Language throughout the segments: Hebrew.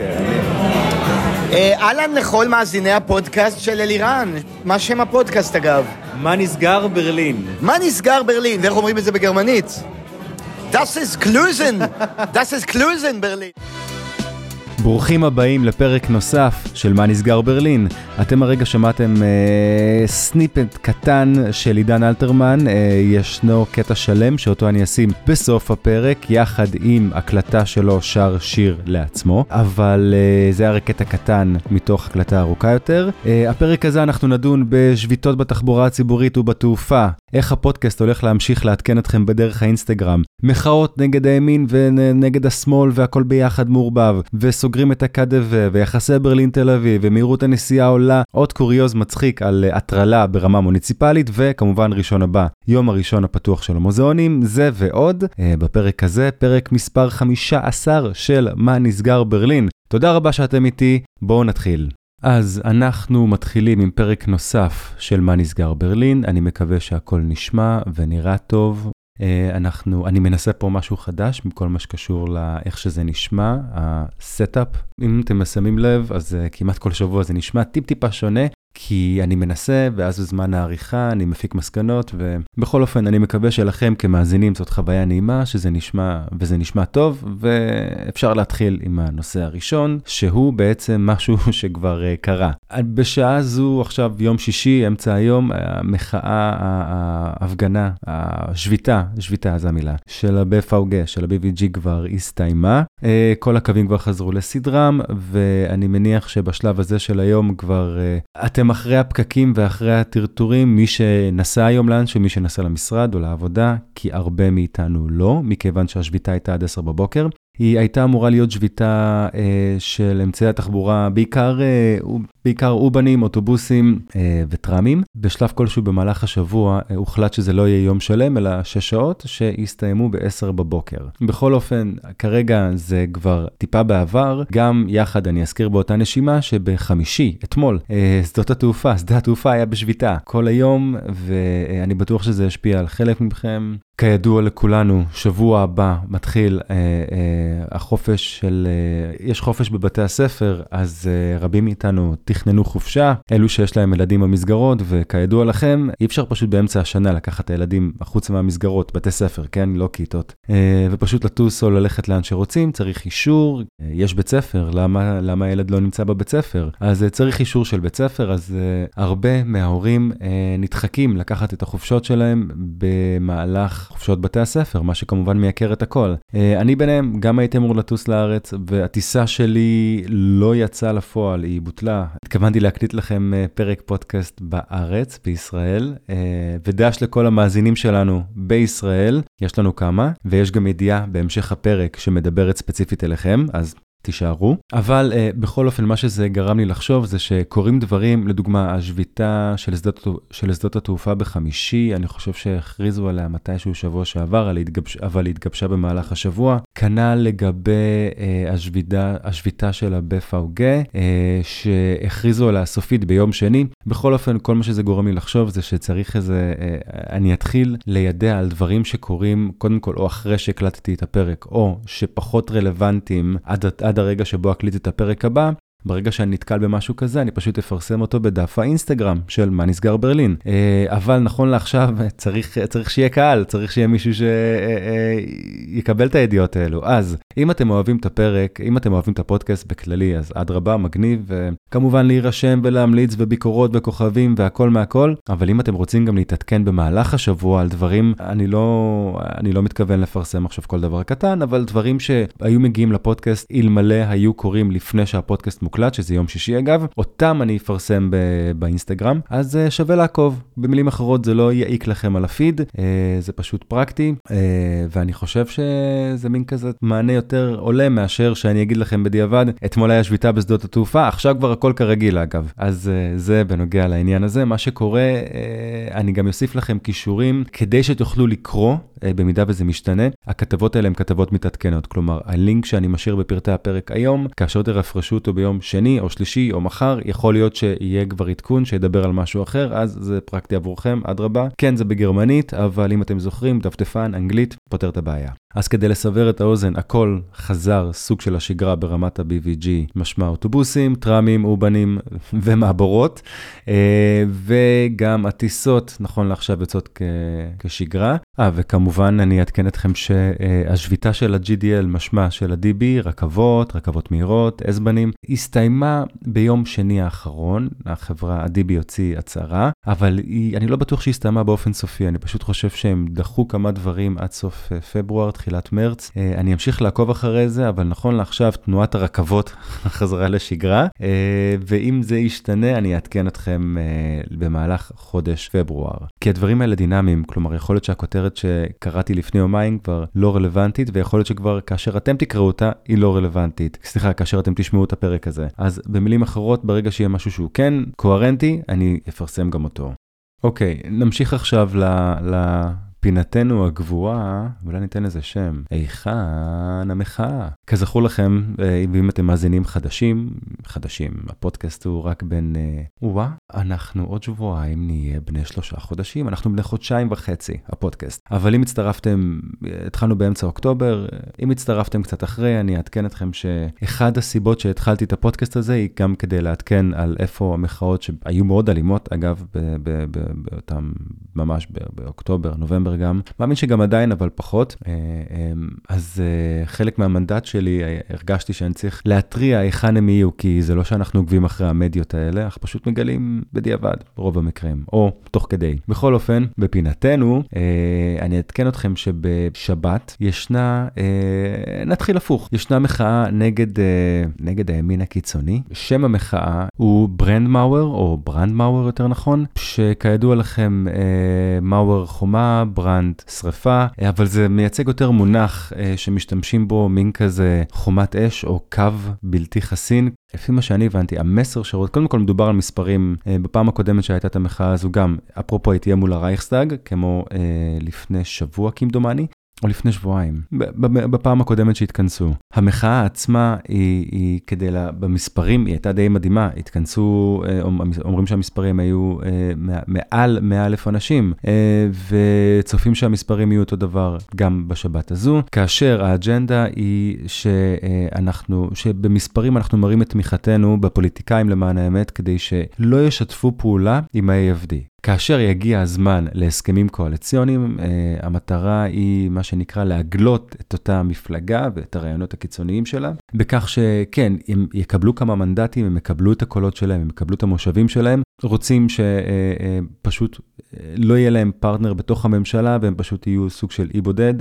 אה, אהלן לכל מאזיני הפודקאסט של אלירן. מה שם הפודקאסט אגב? מה נסגר ברלין? מה נסגר ברלין? ואיך אומרים את זה בגרמנית? Das ist Klusen! Das ist Klusen ברלין! ברוכים הבאים לפרק נוסף של מה נסגר ברלין. אתם הרגע שמעתם אה, סניפט קטן של עידן אלתרמן, אה, ישנו קטע שלם שאותו אני אשים בסוף הפרק, יחד עם הקלטה שלו שר שיר לעצמו, אבל אה, זה היה רק קטע קטן מתוך הקלטה ארוכה יותר. אה, הפרק הזה אנחנו נדון בשביתות בתחבורה הציבורית ובתעופה, איך הפודקאסט הולך להמשיך לעדכן אתכם בדרך האינסטגרם, מחאות נגד הימין ונגד השמאל והכל ביחד מעורבב, וסוגרים את הקדב ויחסי ברלין תל אביב ומהירות הנסיעה עולה, עוד קוריוז מצחיק על אה, הטרלה ברמה מוניציפלית, וכמובן ראשון הבא, יום הראשון הפתוח של המוזיאונים, זה ועוד, אה, בפרק הזה, פרק מספר 15 של מה נסגר ברלין. תודה רבה שאתם איתי, בואו נתחיל. אז אנחנו מתחילים עם פרק נוסף של מה נסגר ברלין, אני מקווה שהכל נשמע ונראה טוב. אה, אנחנו, אני מנסה פה משהו חדש מכל מה שקשור לאיך שזה נשמע, ה setup. אם אתם שמים לב, אז אה, כמעט כל שבוע זה נשמע טיפ-טיפה שונה, כי אני מנסה, ואז בזמן העריכה אני מפיק מסקנות, ובכל אופן, אני מקווה שלכם כמאזינים זאת חוויה נעימה, שזה נשמע, וזה נשמע טוב, ואפשר להתחיל עם הנושא הראשון, שהוא בעצם משהו שכבר אה, קרה. בשעה זו, עכשיו יום שישי, אמצע היום, המחאה, ההפגנה, השביתה, שביתה זו המילה, של ה-BVG, של ה-BVG כבר הסתיימה. אה, כל הקווים כבר חזרו לסדרם, ואני מניח שבשלב הזה של היום כבר uh, אתם... אתם אחרי הפקקים ואחרי הטרטורים, מי שנסע היום לאנשהו, מי שנסע למשרד או לעבודה, כי הרבה מאיתנו לא, מכיוון שהשביתה הייתה עד 10 בבוקר. היא הייתה אמורה להיות שביתה אה, של אמצעי התחבורה, בעיקר, אה, בעיקר אובנים, אוטובוסים אה, וטראמים. בשלב כלשהו במהלך השבוע אה, הוחלט שזה לא יהיה יום שלם, אלא שש שעות שהסתיימו ב-10 בבוקר. בכל אופן, כרגע זה כבר טיפה בעבר, גם יחד אני אזכיר באותה נשימה שבחמישי, אתמול, אה, שדות התעופה, שדה התעופה היה בשביתה כל היום, ואני בטוח שזה ישפיע על חלק מכם. כידוע לכולנו, שבוע הבא מתחיל אה, אה, החופש של, אה, יש חופש בבתי הספר, אז אה, רבים מאיתנו תכננו חופשה, אלו שיש להם ילדים במסגרות, וכידוע לכם, אי אפשר פשוט באמצע השנה לקחת את הילדים החוצה מהמסגרות, בתי ספר, כן? לא כיתות. אה, ופשוט לטוס או ללכת לאן שרוצים, צריך אישור, אה, יש בית ספר, למה, למה הילד לא נמצא בבית ספר? אז אה, צריך אישור של בית ספר, אז אה, הרבה מההורים אה, נדחקים לקחת את החופשות שלהם במהלך חופשות בתי הספר, מה שכמובן מייקר את הכל. אה, אני ביניהם גם הייתי אמור לטוס לארץ, והטיסה שלי לא יצאה לפועל, היא בוטלה. התכוונתי להקליט לכם אה, פרק פודקאסט בארץ, בישראל, אה, ודש לכל המאזינים שלנו בישראל, יש לנו כמה, ויש גם ידיעה בהמשך הפרק שמדברת ספציפית אליכם, אז תישארו. אבל uh, בכל אופן, מה שזה גרם לי לחשוב זה שקורים דברים, לדוגמה, השביתה של של שדות התעופה בחמישי, אני חושב שהכריזו עליה מתישהו שבוע שעבר, אבל התגבשה במהלך השבוע. כנ"ל לגבי אה, השביתה, של ה-BVG, אה, שהכריזו עליה סופית ביום שני. בכל אופן, כל מה שזה גורם לי לחשוב זה שצריך איזה, אה, אני אתחיל לידע על דברים שקורים, קודם כל, או אחרי שהקלטתי את הפרק, או שפחות רלוונטיים עד עד הרגע שבו אקליט את הפרק הבא, ברגע שאני נתקל במשהו כזה, אני פשוט אפרסם אותו בדף האינסטגרם של מה נסגר ברלין. אה, אבל נכון לעכשיו, צריך, צריך שיהיה קהל, צריך שיהיה מישהו שיקבל אה, אה, את הידיעות האלו. אז, אם אתם אוהבים את הפרק, אם אתם אוהבים את הפודקאסט בכללי, אז אדרבה, מגניב, וכמובן להירשם ולהמליץ וביקורות וכוכבים והכל מהכל, אבל אם אתם רוצים גם להתעדכן במהלך השבוע על דברים, אני לא, אני לא מתכוון לפרסם עכשיו כל דבר קטן, אבל דברים שהיו מגיעים לפודקאסט אלמלא היו קורים לפני שהפודקאסט מוקלט. מוקלט, שזה יום שישי אגב, אותם אני אפרסם באינסטגרם, אז uh, שווה לעקוב. במילים אחרות זה לא יעיק לכם על הפיד, uh, זה פשוט פרקטי, uh, ואני חושב שזה מין כזה מענה יותר עולה מאשר שאני אגיד לכם בדיעבד, אתמול היה שביתה בשדות התעופה, עכשיו כבר הכל כרגיל אגב. אז uh, זה בנוגע לעניין הזה. מה שקורה, uh, אני גם אוסיף לכם כישורים כדי שתוכלו לקרוא, במידה וזה משתנה. הכתבות האלה הן כתבות מתעדכנות, כלומר, הלינק שאני משאיר בפרטי הפרק היום, כאשר תרפרשו אותו ביום שני או שלישי או מחר, יכול להיות שיהיה כבר עדכון שידבר על משהו אחר, אז זה פרקטי עבורכם, אדרבה. כן, זה בגרמנית, אבל אם אתם זוכרים, דפדפן, אנגלית, פותר את הבעיה. אז כדי לסבר את האוזן, הכל חזר סוג של השגרה ברמת ה-BVG, משמע אוטובוסים, טראמים, אובנים ומעבורות, אה, וגם הטיסות, נכון לעכשיו יוצאות כשגרה. אה, וכמובן אני אעדכן אתכם שהשביתה של ה-GDL, משמע של ה-DB, רכבות, רכבות מהירות, אסבנים, הסתיימה ביום שני האחרון, החברה, ה-DB הוציא הצהרה, אבל היא, אני לא בטוח שהיא הסתיימה באופן סופי, אני פשוט חושב שהם דחו כמה דברים עד סוף אה, פברואר, תחילת מרץ. אה, אני אמשיך לעקוב אחרי זה, אבל נכון לעכשיו תנועת הרכבות חזרה לשגרה, אה, ואם זה ישתנה אני אעדכן אתכם במהלך חודש פברואר. כי הדברים האלה דינמיים, כלומר יכול להיות שהכותרת שקראתי לפני יומיים כבר לא רלוונטית, ויכול להיות שכבר כאשר אתם תקראו אותה היא לא רלוונטית. סליחה, כאשר אתם תשמעו את הפרק הזה. אז במילים אחרות, ברגע שיהיה משהו שהוא כן קוהרנטי, אני אפרסם גם אותו. אוקיי, נמשיך עכשיו ל... ל... פינתנו הגבוהה, אולי ניתן לזה שם, היכן המחאה? כזכור לכם, אה, ואם אתם מאזינים חדשים, חדשים, הפודקאסט הוא רק בין, וואה, אנחנו עוד שבועיים נהיה בני שלושה חודשים, אנחנו בני חודשיים וחצי, הפודקאסט. אבל אם הצטרפתם, התחלנו באמצע אוקטובר, אם הצטרפתם קצת אחרי, אני אעדכן אתכם שאחד הסיבות שהתחלתי את הפודקאסט הזה היא גם כדי לעדכן על איפה המחאות שהיו מאוד אלימות, אגב, באותם, ממש באוקטובר, נובמבר גם, מאמין שגם עדיין, אבל פחות. אה, אמ, אז אה, חלק מהמנדט שלי, אה, הרגשתי שאני צריך להתריע היכן הם יהיו, כי זה לא שאנחנו עוקבים אחרי המדיות האלה, אנחנו פשוט מגלים בדיעבד, ברוב המקרים, או תוך כדי. בכל אופן, בפינתנו, אני אעדכן אתכם שבשבת ישנה, נתחיל הפוך, ישנה מחאה נגד, נגד הימין הקיצוני. שם המחאה הוא Brandmauer, או Brandmauer יותר נכון, שכידוע לכם, Mauer חומה, Brand שרפה, אבל זה מייצג יותר מונח אה, שמשתמשים בו מין כזה חומת אש או קו בלתי חסין. לפי מה שאני הבנתי, המסר שרות, קודם כל מדובר על מספרים, אה, בפעם הקודמת שהייתה את המחאה הזו גם, אפרופו היא תהיה מול הרייכסטאג, כמו אה, לפני שבוע כמדומני, או לפני שבועיים, בפעם הקודמת שהתכנסו. המחאה עצמה היא, היא כדי, לה, במספרים, היא הייתה די מדהימה, התכנסו, אה, אומרים שהמספרים היו אה, מעל 100 אלף אנשים, אה, וצופים שהמספרים יהיו אותו דבר גם בשבת הזו, כאשר האג'נדה היא שאנחנו, שבמספרים אנחנו מראים את תמיכתנו בפוליטיקאים למען האמת, כדי שלא ישתפו פעולה עם ה-AFD. כאשר יגיע הזמן להסכמים קואליציוניים, אה, המטרה היא מה שנקרא להגלות את אותה מפלגה ואת הרעיונות הקיצוניים שלה, בכך שכן, הם יקבלו כמה מנדטים, הם יקבלו את הקולות שלהם, הם יקבלו את המושבים שלהם, רוצים שפשוט אה, אה, לא יהיה להם פרטנר בתוך הממשלה והם פשוט יהיו סוג של אי בודד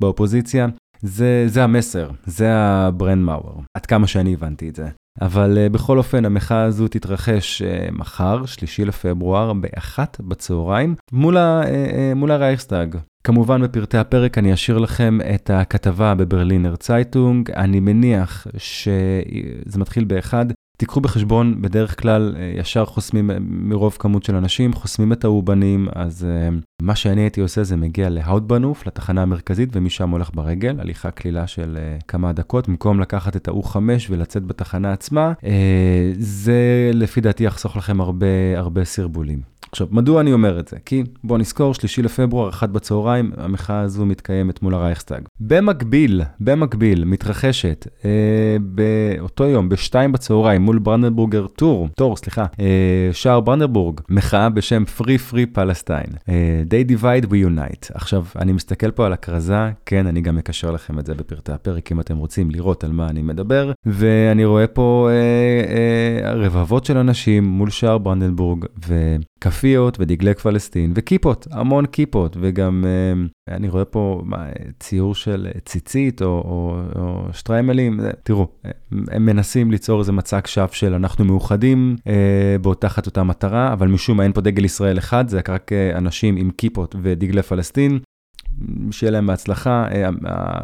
באופוזיציה. זה, זה המסר, זה ה Brandmauer, עד כמה שאני הבנתי את זה. אבל אה, בכל אופן, המחאה הזו תתרחש אה, מחר, שלישי לפברואר, באחת בצהריים, מול, ה, אה, מול הרייכסטאג. כמובן בפרטי הפרק אני אשאיר לכם את הכתבה בברלינר צייטונג, אני מניח שזה מתחיל באחד, תיקחו בחשבון, בדרך כלל אה, ישר חוסמים אה, מרוב כמות של אנשים, חוסמים את האובנים, אז אה, מה שאני הייתי עושה זה מגיע להאוטבנוף, לתחנה המרכזית, ומשם הולך ברגל, הליכה קלילה של כמה דקות, במקום לקחת את ה-U5 ולצאת בתחנה עצמה, זה לפי דעתי יחסוך לכם הרבה הרבה סרבולים. עכשיו, מדוע אני אומר את זה? כי בואו נזכור, שלישי לפברואר, אחת בצהריים, המחאה הזו מתקיימת מול הרייכסטאג. במקביל, במקביל, מתרחשת אה, באותו יום, בשתיים בצהריים, מול Brandenburger Tor, Tor, סליחה, אה, שער ברנדבורג, מחאה בשם Free Free Palestine. אה, They Divide We Unite. עכשיו, אני מסתכל פה על הכרזה, כן, אני גם אקשר לכם את זה בפרטי הפרק, אם אתם רוצים לראות על מה אני מדבר, ואני רואה פה אה, אה, רבבות של אנשים מול שער ברנדבורג, וכפי כאפיות ודגלי פלסטין וכיפות, המון כיפות, וגם אה, אני רואה פה מה, ציור של ציצית או, או, או שטריימלים, תראו, הם מנסים ליצור איזה מצג שווא של אנחנו מאוחדים אה, באותה אחת אותה מטרה, אבל משום מה אין פה דגל ישראל אחד, זה רק אה, אנשים עם כיפות ודגלי פלסטין. שיהיה להם בהצלחה. אה,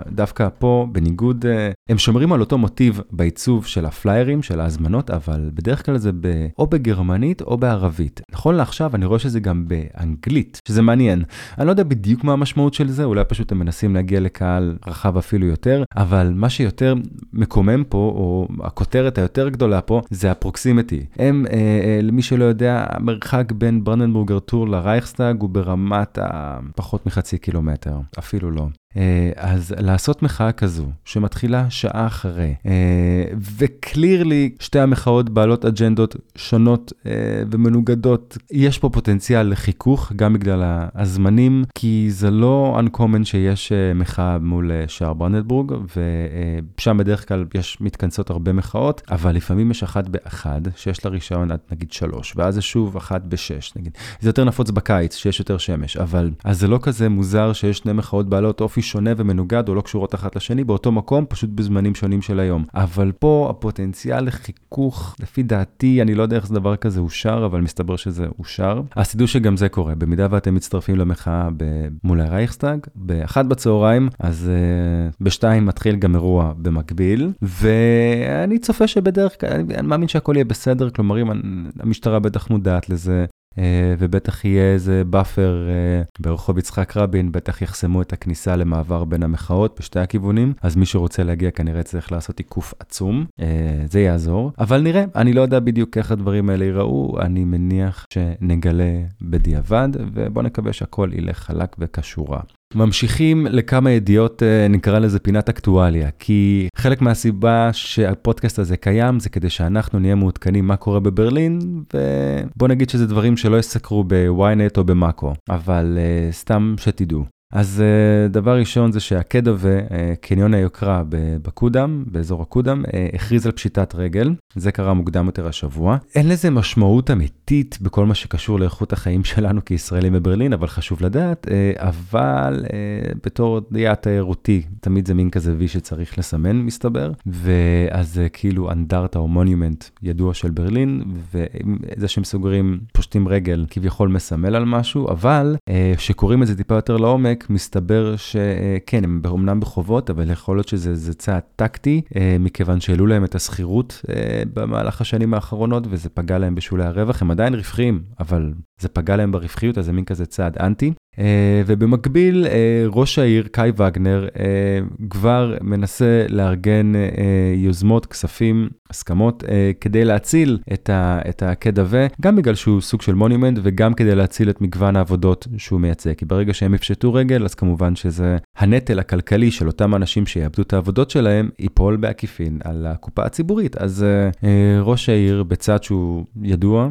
דווקא פה, בניגוד, אה, הם שומרים על אותו מוטיב בעיצוב של הפליירים, של ההזמנות, אבל בדרך כלל זה או בגרמנית או בערבית. נכון לעכשיו אני רואה שזה גם באנגלית, שזה מעניין. אני לא יודע בדיוק מה המשמעות של זה, אולי פשוט הם מנסים להגיע לקהל רחב אפילו יותר, אבל מה שיותר מקומם פה, או הכותרת היותר גדולה פה, זה ה proximity. הם, אה, אה, למי שלא יודע, המרחק בין Brandenburger Tor לרייכסטאג הוא ברמת הפחות מחצי קילומטר. קילומטר, אפילו לא. אז לעשות מחאה כזו, שמתחילה שעה אחרי, וקלירלי שתי המחאות בעלות אג'נדות שונות ומנוגדות, יש פה פוטנציאל לחיכוך, גם בגלל הזמנים, כי זה לא uncommon שיש מחאה מול שער ברנדבורג, ושם בדרך כלל יש מתכנסות הרבה מחאות, אבל לפעמים יש אחת באחד, שיש לה רישיון עד נגיד שלוש, ואז זה שוב אחת בשש, נגיד. זה יותר נפוץ בקיץ, שיש יותר שמש, אבל אז זה לא כזה מוזר שיש שני מחאות בעלות אופי שונה ומנוגד, או לא קשורות אחת לשני, באותו מקום, פשוט בזמנים שונים של היום. אבל פה הפוטנציאל לחיכוך, לפי דעתי, אני לא יודע איך זה דבר כזה אושר, אבל מסתבר שזה אושר. אז תדעו שגם זה קורה, במידה ואתם מצטרפים למחאה מול הרייכסטאג, באחת בצהריים, אז אה, בשתיים מתחיל גם אירוע במקביל, ואני צופה שבדרך כלל, אני, מאמין שהכל יהיה בסדר, כלומר אם המשטרה בטח מודעת לזה, ובטח יהיה איזה buffer אה, ברחוב יצחק רבין, בטח יחסמו את הכניסה למעבר בין המחאות בשתי הכיוונים, אז מי שרוצה להגיע כנראה צריך לעשות עיקוף עצום, אה, זה יעזור, אבל נראה, אני לא יודע בדיוק איך הדברים האלה ייראו, אני מניח שנגלה בדיעבד, ובוא נקווה שהכל ילך חלק וכשורה. ממשיכים לכמה ידיעות, נקרא לזה פינת אקטואליה, כי חלק מהסיבה שהפודקאסט הזה קיים זה כדי שאנחנו נהיה מעודכנים מה קורה בברלין, ובוא נגיד שזה דברים שלא יסקרו בוויינט או במאקו, אבל uh, סתם שתדעו. אז uh, דבר ראשון זה שהקדווה, קניון היוקרה בקודם, באזור הקודם, uh, הכריז על פשיטת רגל, זה קרה מוקדם יותר השבוע. אין לזה משמעות אמיתית בכל מה שקשור לאיכות החיים שלנו כישראלים בברלין, אבל חשוב לדעת, uh, אבל בתור יעד תיירותי, תמיד זה מין כזה וי שצריך לסמן, מסתבר, ואז כאילו אנדרטה או מוניומנט ידוע של ברלין, וזה שהם סוגרים, פושטים רגל, כביכול מסמל על משהו, אבל כשקוראים את זה טיפה יותר לעומק, מסתבר שכן, הם אומנם בחובות, אבל יכול להיות שזה צעד טקטי, אה, מכיוון שהעלו להם את השכירות אה, במהלך השנים האחרונות, וזה פגע להם בשולי הרווח. הם עדיין רווחיים, אבל זה פגע להם ברווחיות, אז זה מין כזה צעד אנטי. Uh, ובמקביל, uh, ראש העיר, קאי וגנר, uh, כבר מנסה לארגן יוזמות, כספים, הסכמות, כדי להציל את, ה, את הקדווה, גם בגלל שהוא סוג של מונימנט וגם כדי להציל את מגוון העבודות שהוא מייצג. כי ברגע שהם יפשטו רגל, אז כמובן שזה הנטל הכלכלי של אותם אנשים שיאבדו את העבודות שלהם, ייפול בעקיפין על הקופה הציבורית. אז ראש העיר, בצד שהוא ידוע,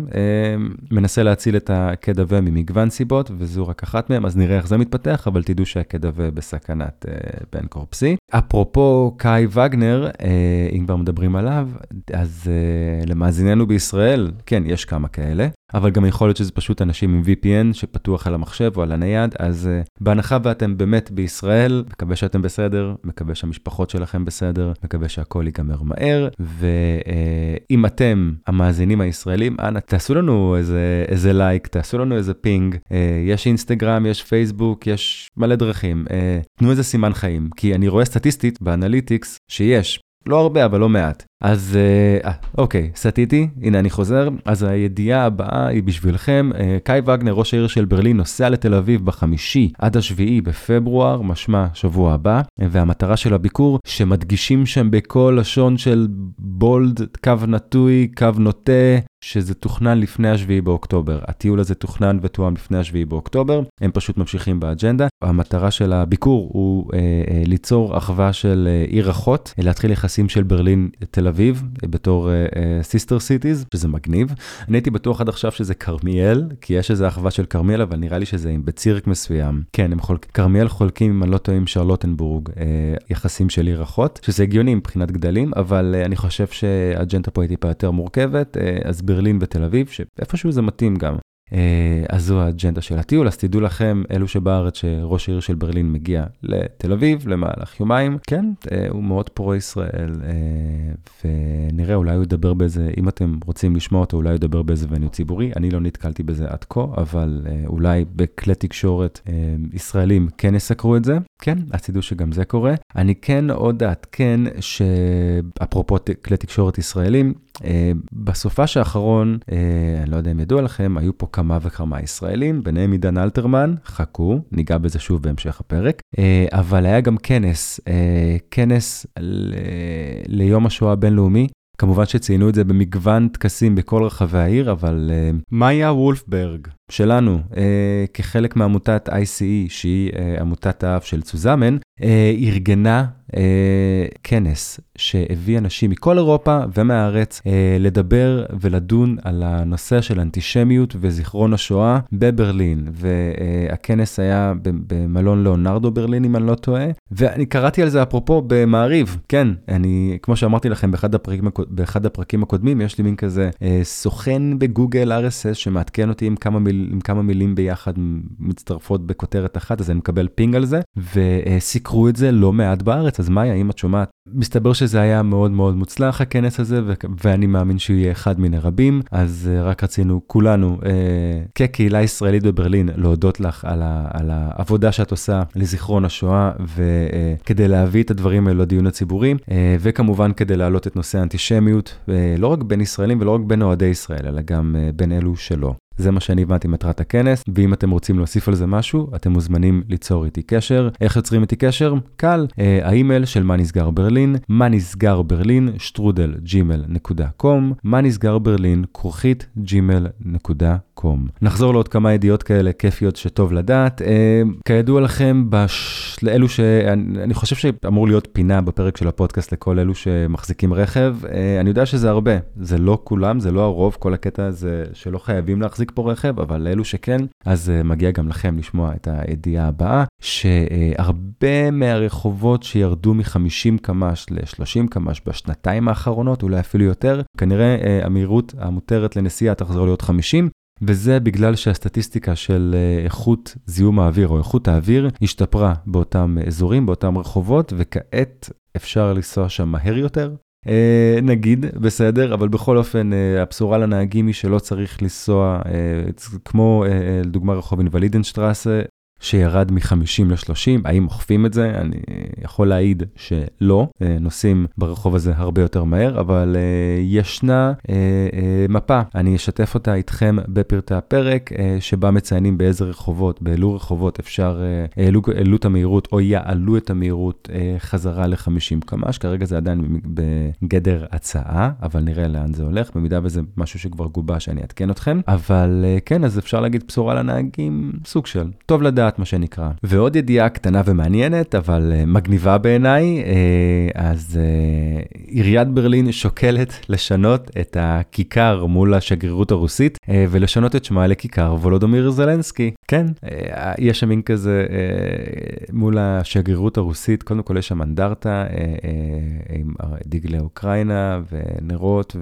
מנסה להציל את ה KaDeWe ממגוון סיבות, וזו רק אחת מהם, אז נראה איך זה מתפתח, אבל תדעו שה KaDeWe בסכנת אה, bankruptcy. אפרופו קאי וגנר, אה, אם כבר מדברים עליו, אז אה, למאזיננו בישראל, כן, יש כמה כאלה. אבל גם יכול להיות שזה פשוט אנשים עם VPN שפתוח על המחשב או על הנייד, אז אה, בהנחה ואתם באמת בישראל, מקווה שאתם בסדר, מקווה שהמשפחות שלכם בסדר, מקווה שהכל ייגמר מהר, ואם אה, אתם המאזינים הישראלים, אנא תעשו לנו איזה, איזה לייק, תעשו לנו איזה ping, אה, יש אינסטגרם, יש פייסבוק, יש מלא דרכים, אה, תנו איזה סימן חיים, כי אני רואה סטטיסטית ב analytics שיש לא הרבה, אבל לא מעט. אז אה, אוקיי, סטיתי, הנה אני חוזר. אז הידיעה הבאה היא בשבילכם. אה, קאי וגנר, ראש העיר של ברלין, נוסע לתל אביב בחמישי עד השביעי בפברואר, משמע שבוע הבא, והמטרה של הביקור, שמדגישים שם בכל לשון של bold, קו נטוי, קו נוטה, שזה תוכנן לפני השביעי באוקטובר. הטיול הזה תוכנן ותואם לפני השביעי באוקטובר, הם פשוט ממשיכים באג'נדה. המטרה של הביקור הוא אה, אה, ליצור אחווה של אה, עיר אחות, אה, להתחיל יחסים של ברלין תל אביב אה, בתור sister אה, cities, שזה מגניב. אני הייתי בטוח עד עכשיו שזה כרמיאל, כי יש איזה אחווה של כרמיאל, אבל נראה לי שזה Bezirk מסוים. כן, כרמיאל חולקים, אם אני לא טועה, עם שרלוטנבורג, אה, יחסים של עיר אחות, שזה הגיוני מבחינת גדלים, אבל אה, אני חושב שהאג'נדה פה היא טיפה יותר מורכבת, אה, אז ברלין ותל אביב, שאיפשהו זה מתאים גם. אה, אז זו האג'נדה של הטיול, אז תדעו לכם, אלו שבארץ, שראש העיר של ברלין מגיע לתל אביב למהלך יומיים, כן, אה, הוא מאוד פרו-ישראל, אה, ונראה, אולי הוא ידבר באיזה, אם אתם רוצים לשמוע אותו, אולי הוא ידבר באיזה וניו ציבורי, אני לא נתקלתי בזה עד כה, אבל אולי בכלי תקשורת ישראלים כן יסקרו את זה, כן, אז תדעו שגם זה קורה. אני כן עוד אעדכן שאפרופו כלי תקשורת ישראלים, בסופה האחרון, אני לא יודע אם ידוע לכם, היו פה כמה וכמה ישראלים, ביניהם עידן אלתרמן, חכו, ניגע בזה שוב בהמשך הפרק, אה, אבל היה גם כנס, אה, כנס ל... ליום השואה הבינלאומי. כמובן שציינו את זה במגוון טקסים בכל רחבי העיר, אבל uh, מאיה וולפברג, שלנו, אה, כחלק מעמותת ICE, שהיא אה, עמותת האב של צוזמן, אה, ארגנה אה, כנס שהביא אנשים מכל אירופה ומהארץ אה, לדבר ולדון על הנושא של אנטישמיות וזיכרון השואה בברלין. והכנס היה במלון ליאונרדו ברלין, אם אני לא טועה, ואני קראתי על זה אפרופו במעריב, כן, אני, כמו שאמרתי לכם באחד הפרקים, באחד הפרקים הקודמים, יש לי מין כזה אה, סוכן בגוגל RSS שמעדכן אותי עם כמה, עם כמה מילים ביחד מצטרפות בכותרת אחת, אז אני מקבל ping על זה, וסיקרו את זה לא מעט בארץ. אז מאיה, האם את שומעת? מסתבר שזה היה מאוד מאוד מוצלח הכנס הזה, ו- ואני מאמין שהוא יהיה אחד מיני רבים, אז אה, רק רצינו כולנו, אה, כקהילה ישראלית בברלין, להודות לך על, ה- על העבודה שאת עושה לזיכרון השואה, וכדי אה, להביא את הדברים האלו לדיון הציבורי, אה, וכמובן כדי להעלות את נושא האנטישמיות, אה, לא רק בין ישראלים ולא רק בין אוהדי ישראל, אלא גם אה, בין אלו שלא. זה מה שאני הבנתי מטרת הכנס, ואם אתם רוצים להוסיף על זה משהו, אתם מוזמנים ליצור איתי קשר. איך יוצרים איתי קשר? קל. אה, האימייל של מה נסגר ברלין, מה נסגר ברלין, שטרודל Gmail נקודה com, מה נסגר ברלין, כרוכית ג'ימל נקודה קום. נחזור לעוד כמה ידיעות כאלה כיפיות שטוב לדעת. אה, כידוע לכם, בש... לאלו ש... אני, חושב שאמור להיות פינה בפרק של הפודקאסט לכל אלו שמחזיקים רכב. אה, אני יודע שזה הרבה, זה לא כולם, זה לא הרוב, כל הקטע הזה שלא חייבים להחזיק פה רכב, אבל לאלו שכן, אז uh, מגיע גם לכם לשמוע את הידיעה הבאה, שהרבה מהרחובות שירדו מ-50 קמ"ש ל-30 קמ"ש בשנתיים האחרונות, אולי אפילו יותר, כנראה המהירות המותרת לנסיעה תחזור להיות 50, וזה בגלל שהסטטיסטיקה של אה, איכות זיהום האוויר או איכות האוויר השתפרה באותם אזורים, באותם רחובות, וכעת אפשר לנסוע שם מהר יותר, אה, נגיד, בסדר, אבל בכל אופן, אה, הבשורה לנהגים היא שלא צריך לנסוע, אה, כמו לדוגמה רחוב אינוולידנשטרסה, שירד מ-50 ל-30, האם אוכפים את זה? אני יכול להעיד שלא, אה, נוסעים ברחוב הזה הרבה יותר מהר, אבל uh, ישנה uh, מפה, אני אשתף אותה איתכם בפרטי הפרק, שבה מציינים באיזה רחובות, באילו רחובות אפשר, העלו את המהירות או יעלו את המהירות חזרה ל-50 קמ"ש, כרגע זה עדיין בגדר הצעה, אבל נראה לאן זה הולך, במידה וזה משהו שכבר גובש אני אעדכן אתכם, אבל כן, אז אפשר להגיד בשורה לנהגים, סוג של, טוב לדעת. לדעת מה שנקרא. ועוד ידיעה קטנה ומעניינת, אבל uh, מגניבה בעיניי, uh, אז uh, עיריית ברלין שוקלת לשנות את הכיכר מול השגרירות הרוסית, ולשנות את שמה לכיכר וולודומיר זלנסקי. כן, יש שם מין כזה מול השגרירות הרוסית, קודם כל יש שם אנדרטה עם דגלי אוקראינה ונרות,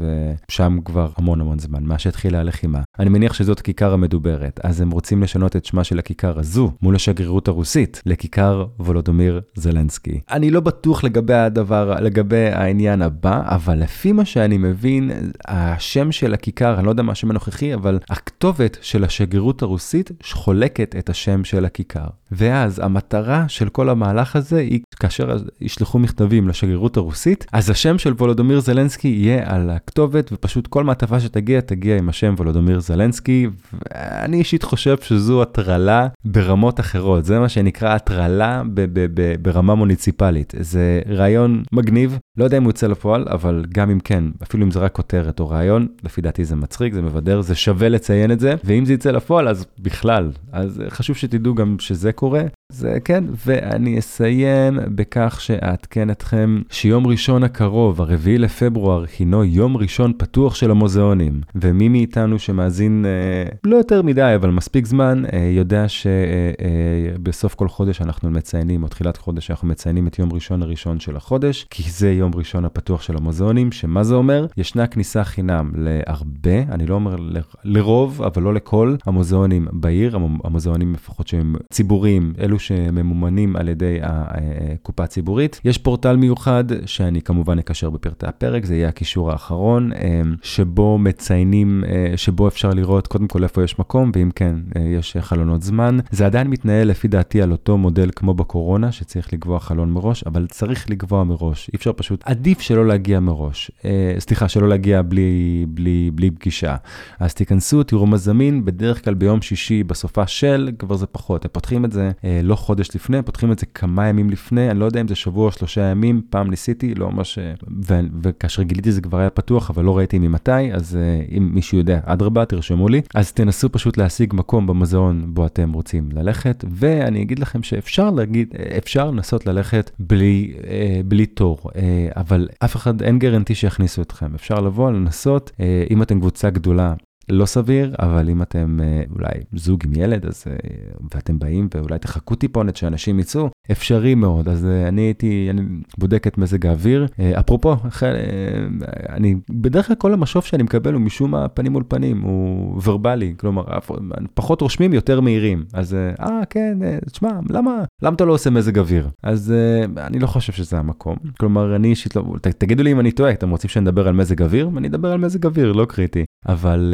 ושם כבר המון המון זמן, מאז שהתחילה הלחימה. אני מניח שזאת כיכר המדוברת, אז הם רוצים לשנות את שמה של הכיכר הזו מול השגרירות הרוסית לכיכר וולודומיר זלנסקי. אני לא בטוח לגבי הדבר, לגבי העניין הבא, אבל לפי מה שאני מבין, השם של הכיכר, אני לא יודע מה השם הנוכחי, אבל הכתובת של השגרירות הרוסית חולקת את השם של הכיכר. ואז המטרה של כל המהלך הזה היא כאשר ישלחו מכתבים לשגרירות הרוסית, אז השם של וולודומיר זלנסקי יהיה על הכתובת, ופשוט כל מעטפה שתגיע, תגיע עם השם וולודומיר זלנסקי. ואני אישית חושב שזו הטרלה ברמות אחרות, זה מה שנקרא הטרלה ברמה מוניציפלית. זה רעיון מגניב, לא יודע אם הוא יוצא לפועל, אבל גם אם כן, אפילו אם זה רק כותרת או רעיון, לפי דעתי זה מצחיק, זה מבדר, זה שווה לציין את זה, ואם זה יצא לפועל, אז בכלל. אז חשוב שתדעו גם שזה קורה. זה כן, ואני אסיים בכך שאעדכן אתכם שיום ראשון הקרוב, הרביעי לפברואר, הינו יום ראשון פתוח של המוזיאונים. ומי מאיתנו שמאזין אה, לא יותר מדי, אבל מספיק זמן, אה, יודע שבסוף אה, כל חודש אנחנו מציינים, או תחילת חודש אנחנו מציינים את יום ראשון הראשון של החודש, כי זה יום ראשון הפתוח של המוזיאונים, שמה זה אומר? ישנה כניסה חינם להרבה, אני לא אומר לרוב, אבל לא לכל המוזיאונים בעיר, המוזיאונים לפחות שהם ציבוריים, אלו שממומנים על ידי הקופה הציבורית. יש פורטל מיוחד שאני כמובן אקשר בפרטי הפרק, זה יהיה הקישור האחרון, אה, שבו מציינים, אה, שבו אפשר לראות קודם כל איפה יש מקום, ואם כן, אה, יש חלונות זמן. זה עדיין מתנהל לפי דעתי על אותו מודל כמו בקורונה, שצריך לקבוע חלון מראש, אבל צריך לקבוע מראש. אי אפשר פשוט עדיף שלא להגיע מראש. אה, סליחה, שלא להגיע בלי, בלי, בלי פגישה. אז תיכנסו, תראו מה זמין, בדרך כלל ביום שישי בסופה של, כבר זה פחות. הם פותחים את זה אה, לא חודש לפני, פותחים את זה כמה ימים לפני, אני לא יודע אם זה שבוע או שלושה ימים, פעם ניסיתי, לא ממש... ו- וכאשר גיליתי זה כבר היה פתוח, אבל לא ראיתי ממתי, אז אה, אם מישהו יודע, אדרבה, תרשמו לי. אז תנסו פשוט להשיג מקום במוזיאון בו אתם רוצים ללכת, ואני אגיד לכם שאפשר להגיד, אפשר לנסות ללכת בלי, אה, בלי תור, אה, אבל אף אחד, אין גרנטי שיכניסו אתכם. אפשר לבוא, לנסות, אה, אם אתם קבוצה גדולה, לא סביר, אבל אם אתם אה, אולי זוג עם ילד, אז, אה, ואתם באים ואולי תחכו טיפונת שאנשים יצאו, אפשרי מאוד. אז אה, אני הייתי, אני בודק את מזג האוויר. אפרופו, אני, בדרך כלל כל המשוב שאני מקבל הוא משום מה פנים מול פנים, הוא ורבלי, כלומר, פחות רושמים, יותר מהירים. אז אה, כן, תשמע, למה, למה אתה לא עושה מזג אוויר? אז אני לא חושב שזה המקום. כלומר, אני אישית לא, תגידו לי אם אני טועה, אתם רוצים שנדבר על מזג אוויר? אני אדבר על מזג אוויר, לא קריטי. אבל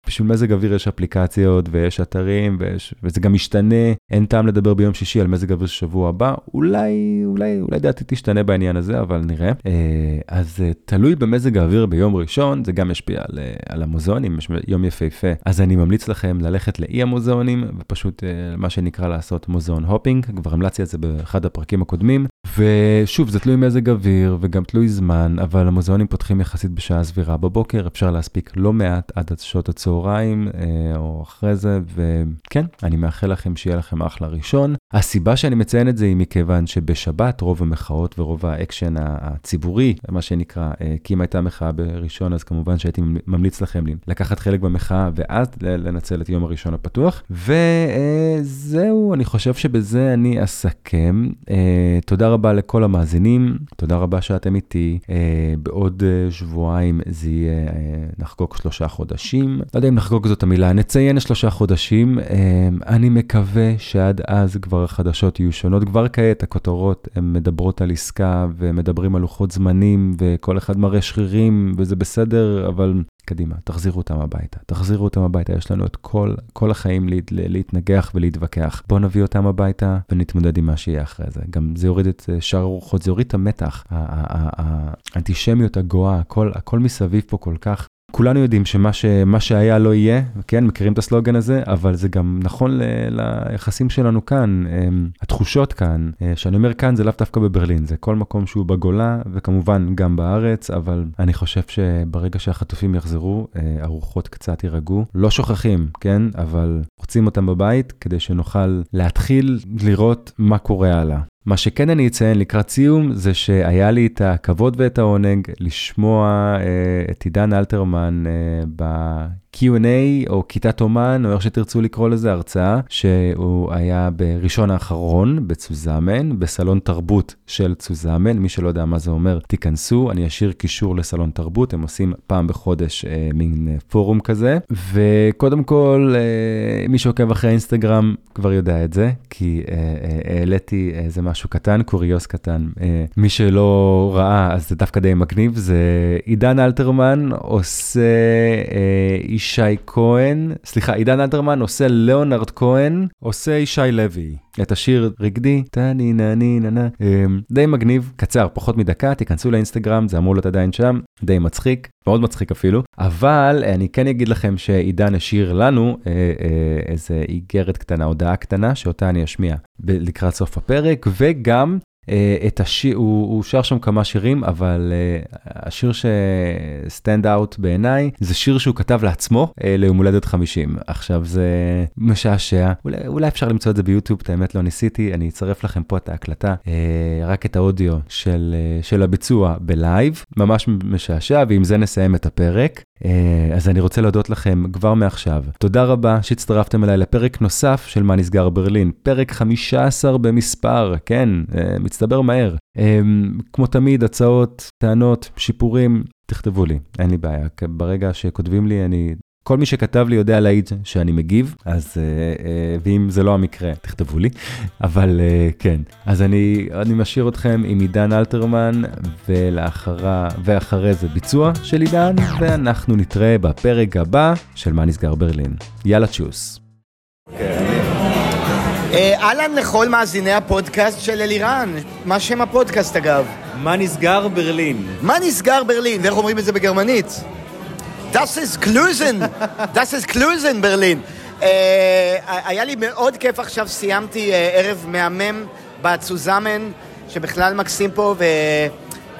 בשביל מזג אוויר יש אפליקציות ויש אתרים ויש, וזה גם משתנה, אין טעם לדבר ביום שישי על מזג אוויר שבוע הבא, אולי, אולי, אולי דעתי תשתנה בעניין הזה, אבל נראה. Uh, אז uh, תלוי במזג האוויר ביום ראשון, זה גם ישפיע על, uh, על המוזיאונים, יש יום יפהפה. אז אני ממליץ לכם ללכת לאי המוזיאונים ופשוט מה שנקרא לעשות מוזיאון הופינג, כבר המלצתי על זה באחד הפרקים הקודמים. ושוב, זה תלוי מזג אוויר וגם תלוי זמן, אבל המוזיאונים פותחים יחסית בשעה סבירה בבוקר, אפשר להספיק לא מעט עד שעות הצהריים אה, או אחרי זה, וכן, אני מאחל לכם שיהיה לכם אחלה ראשון. הסיבה שאני מציין את זה היא מכיוון שבשבת רוב המחאות ורוב האקשן הציבורי, מה שנקרא, אה, כי אם הייתה מחאה בראשון, אז כמובן שהייתי ממליץ לכם לקחת חלק במחאה ואז לנצל את יום הראשון הפתוח. וזהו, אני חושב שבזה אני אסכם. אה, תודה רבה לכל המאזינים, תודה רבה שאתם איתי. בעוד שבועיים זה יהיה, נחגוג שלושה חודשים. לא יודע אם נחגוג זאת המילה, נציין שלושה חודשים. אני מקווה שעד אז כבר החדשות יהיו שונות. כבר כעת הכותרות הן מדברות על עסקה ומדברים על לוחות זמנים וכל אחד מראה שרירים וזה בסדר, אבל קדימה, תחזירו אותם הביתה. תחזירו אותם הביתה, יש לנו את כל, כל החיים להת, להתנגח ולהתווכח. בואו נביא אותם הביתה ונתמודד עם מה שיהיה אחרי זה. גם זה יוריד את שאר הרוחות, זה יוריד את המתח. האנטישמיות הגואה, הכל, הכל מסביב פה כל כך כולנו יודעים שמה ש, שהיה לא יהיה, כן, מכירים את הסלוגן הזה, אבל זה גם נכון ל, ליחסים שלנו כאן, אמ, התחושות כאן, אה, שאני אומר כאן זה לאו דווקא בברלין, זה כל מקום שהוא בגולה, וכמובן גם בארץ, אבל אני חושב שברגע שהחטופים יחזרו, אה, הרוחות קצת יירגעו. לא שוכחים, כן, אבל רוצים אותם בבית כדי שנוכל להתחיל לראות מה קורה הלאה. מה שכן אני אציין לקראת סיום, זה שהיה לי את הכבוד ואת העונג לשמוע אה, את עידן אלתרמן אה, ב... Q&A או כיתת אומן או איך שתרצו לקרוא לזה הרצאה שהוא היה בראשון האחרון בצוזמן בסלון תרבות של צוזמן מי שלא יודע מה זה אומר תיכנסו. אני אשאיר קישור לסלון תרבות הם עושים פעם בחודש אה, מין אה, פורום כזה. וקודם כל אה, מי שעוקב אחרי אינסטגרם כבר יודע את זה כי אה, אה, העליתי איזה משהו קטן קוריוס קטן. אה, מי שלא ראה אז זה דווקא די מגניב. זה עידן אלתרמן עושה. אה, ישי כהן, סליחה, עידן אלתרמן עושה ליאונרד כהן, עושה ישי לוי. את השיר רגדי, טני נני ננה, אמ, די מגניב, קצר, פחות מדקה, תיכנסו לאינסטגרם, זה אמור להיות עדיין שם, די מצחיק, מאוד מצחיק אפילו, אבל אני כן אגיד לכם שעידן השאיר לנו אה, אה, איזה איגרת קטנה, הודעה קטנה, שאותה אני אשמיע לקראת סוף הפרק, וגם אה, את השיר, הוא, הוא שר שם כמה שירים, אבל אה, השיר ש stand out בעיניי, זה שיר שהוא כתב לעצמו אה, ליום הולדת 50. עכשיו זה משעשע, אולי, אולי אפשר למצוא את זה ביוטיוב, את האמת לא ניסיתי, אני אצרף לכם פה את ההקלטה, אה, רק את האודיו של, אה, של הביצוע בלייב, ממש משעשע, ועם זה נסיים את הפרק. אה, אז אני רוצה להודות לכם כבר מעכשיו. תודה רבה שהצטרפתם אליי לפרק נוסף של מה נסגר ברלין, פרק 15 במספר, כן, אה, מצטבר מהר. אה, כמו תמיד, הצעות, טענות, שיפורים, תכתבו לי, אין לי בעיה. ברגע שכותבים לי, אני כל מי שכתב לי יודע להעיד שאני מגיב, אז, אה, אה, ואם זה לא המקרה, תכתבו לי, אבל אה, כן. אז אני, אני משאיר אתכם עם עידן אלתרמן, ולאחרה, ואחרי זה ביצוע של עידן, ואנחנו נתראה בפרק הבא של מה נסגר ברלין. יאללה צ'וס. אהלן לכל מאזיני הפודקאסט של אלירן, מה שם הפודקאסט אגב? מה נסגר ברלין? מה נסגר ברלין? ואיך אומרים את זה בגרמנית? Das ist Klösen, das ist Klösen ברלין. Uh, היה לי מאוד כיף עכשיו, סיימתי uh, ערב מהמם בצוזמן, שבכלל מקסים פה, ו...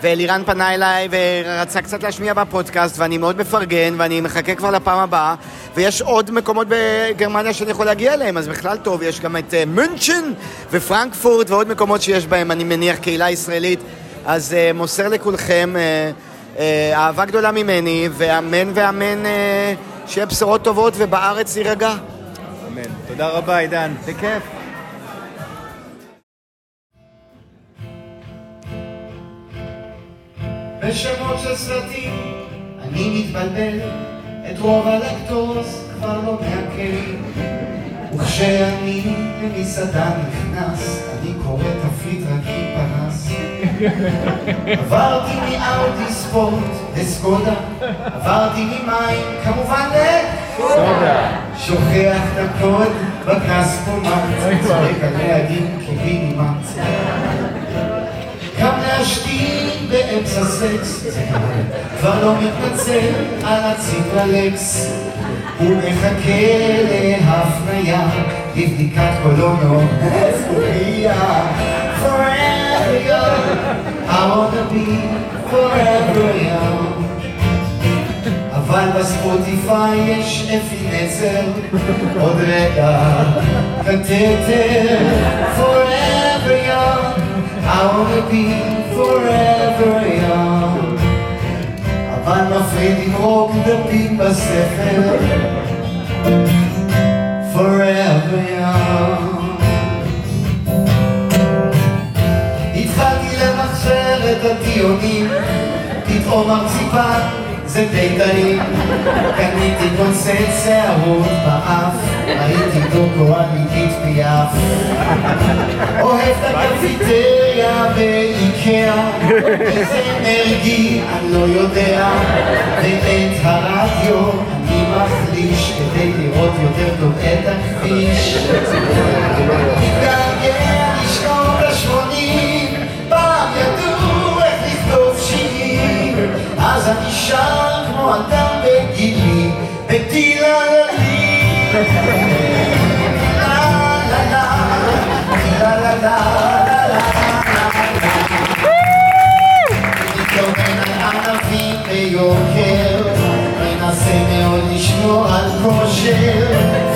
ואלירן פנה אליי ורצה קצת להשמיע בפודקאסט, ואני מאוד מפרגן, ואני מחכה כבר לפעם הבאה, ויש עוד מקומות בגרמניה שאני יכול להגיע אליהם, אז בכלל טוב, יש גם את uh, מונצ'ן ופרנקפורט ועוד מקומות שיש בהם, אני מניח, קהילה ישראלית. אז uh, מוסר לכולכם uh, uh, אהבה גדולה ממני, ואמן ואמן uh, שיהיה בשורות טובות ובארץ יירגע. אמן. תודה רבה, עידן. בכיף. בשמות של סרטים אני מתבלבל, את רוב הלקטוז כבר לא מעכל. וכשאני למסעדה נכנס, אני קורא תפריט פנס. עברתי מאאודי ספורט לסקודה, עברתי ממים כמובן לסקודה. שוכח את הקוד בכספומט, צועק על נהגים קיבינימט. גם להשתין באמצע סקס, כבר לא מתנצל על הציפרלקס. הוא מחכה להפניה, לבדיקת קולונוסקופיה. Forever young, I wanna be forever young. אבל בספוטיפיי יש אפי נצר, עוד רגע קטטר. Forever young, I wanna be forever young. אבל מפריד למרוק דפים בספר. Forever young. את הדיונים, פתאום מרציפן זה די טעים. קניתי קונצנט שערות באף, ראיתי דוקו על עידית. אוהב את הקפיטריה באיקאה, איזה אנרגי אני לא יודע, ואת הרדיו אני מחליש כדי לראות יותר טוב את הכביש. כמו אתה בגילי, בטילה ללי. ביוקר, מנסה מאוד לשמור על כושר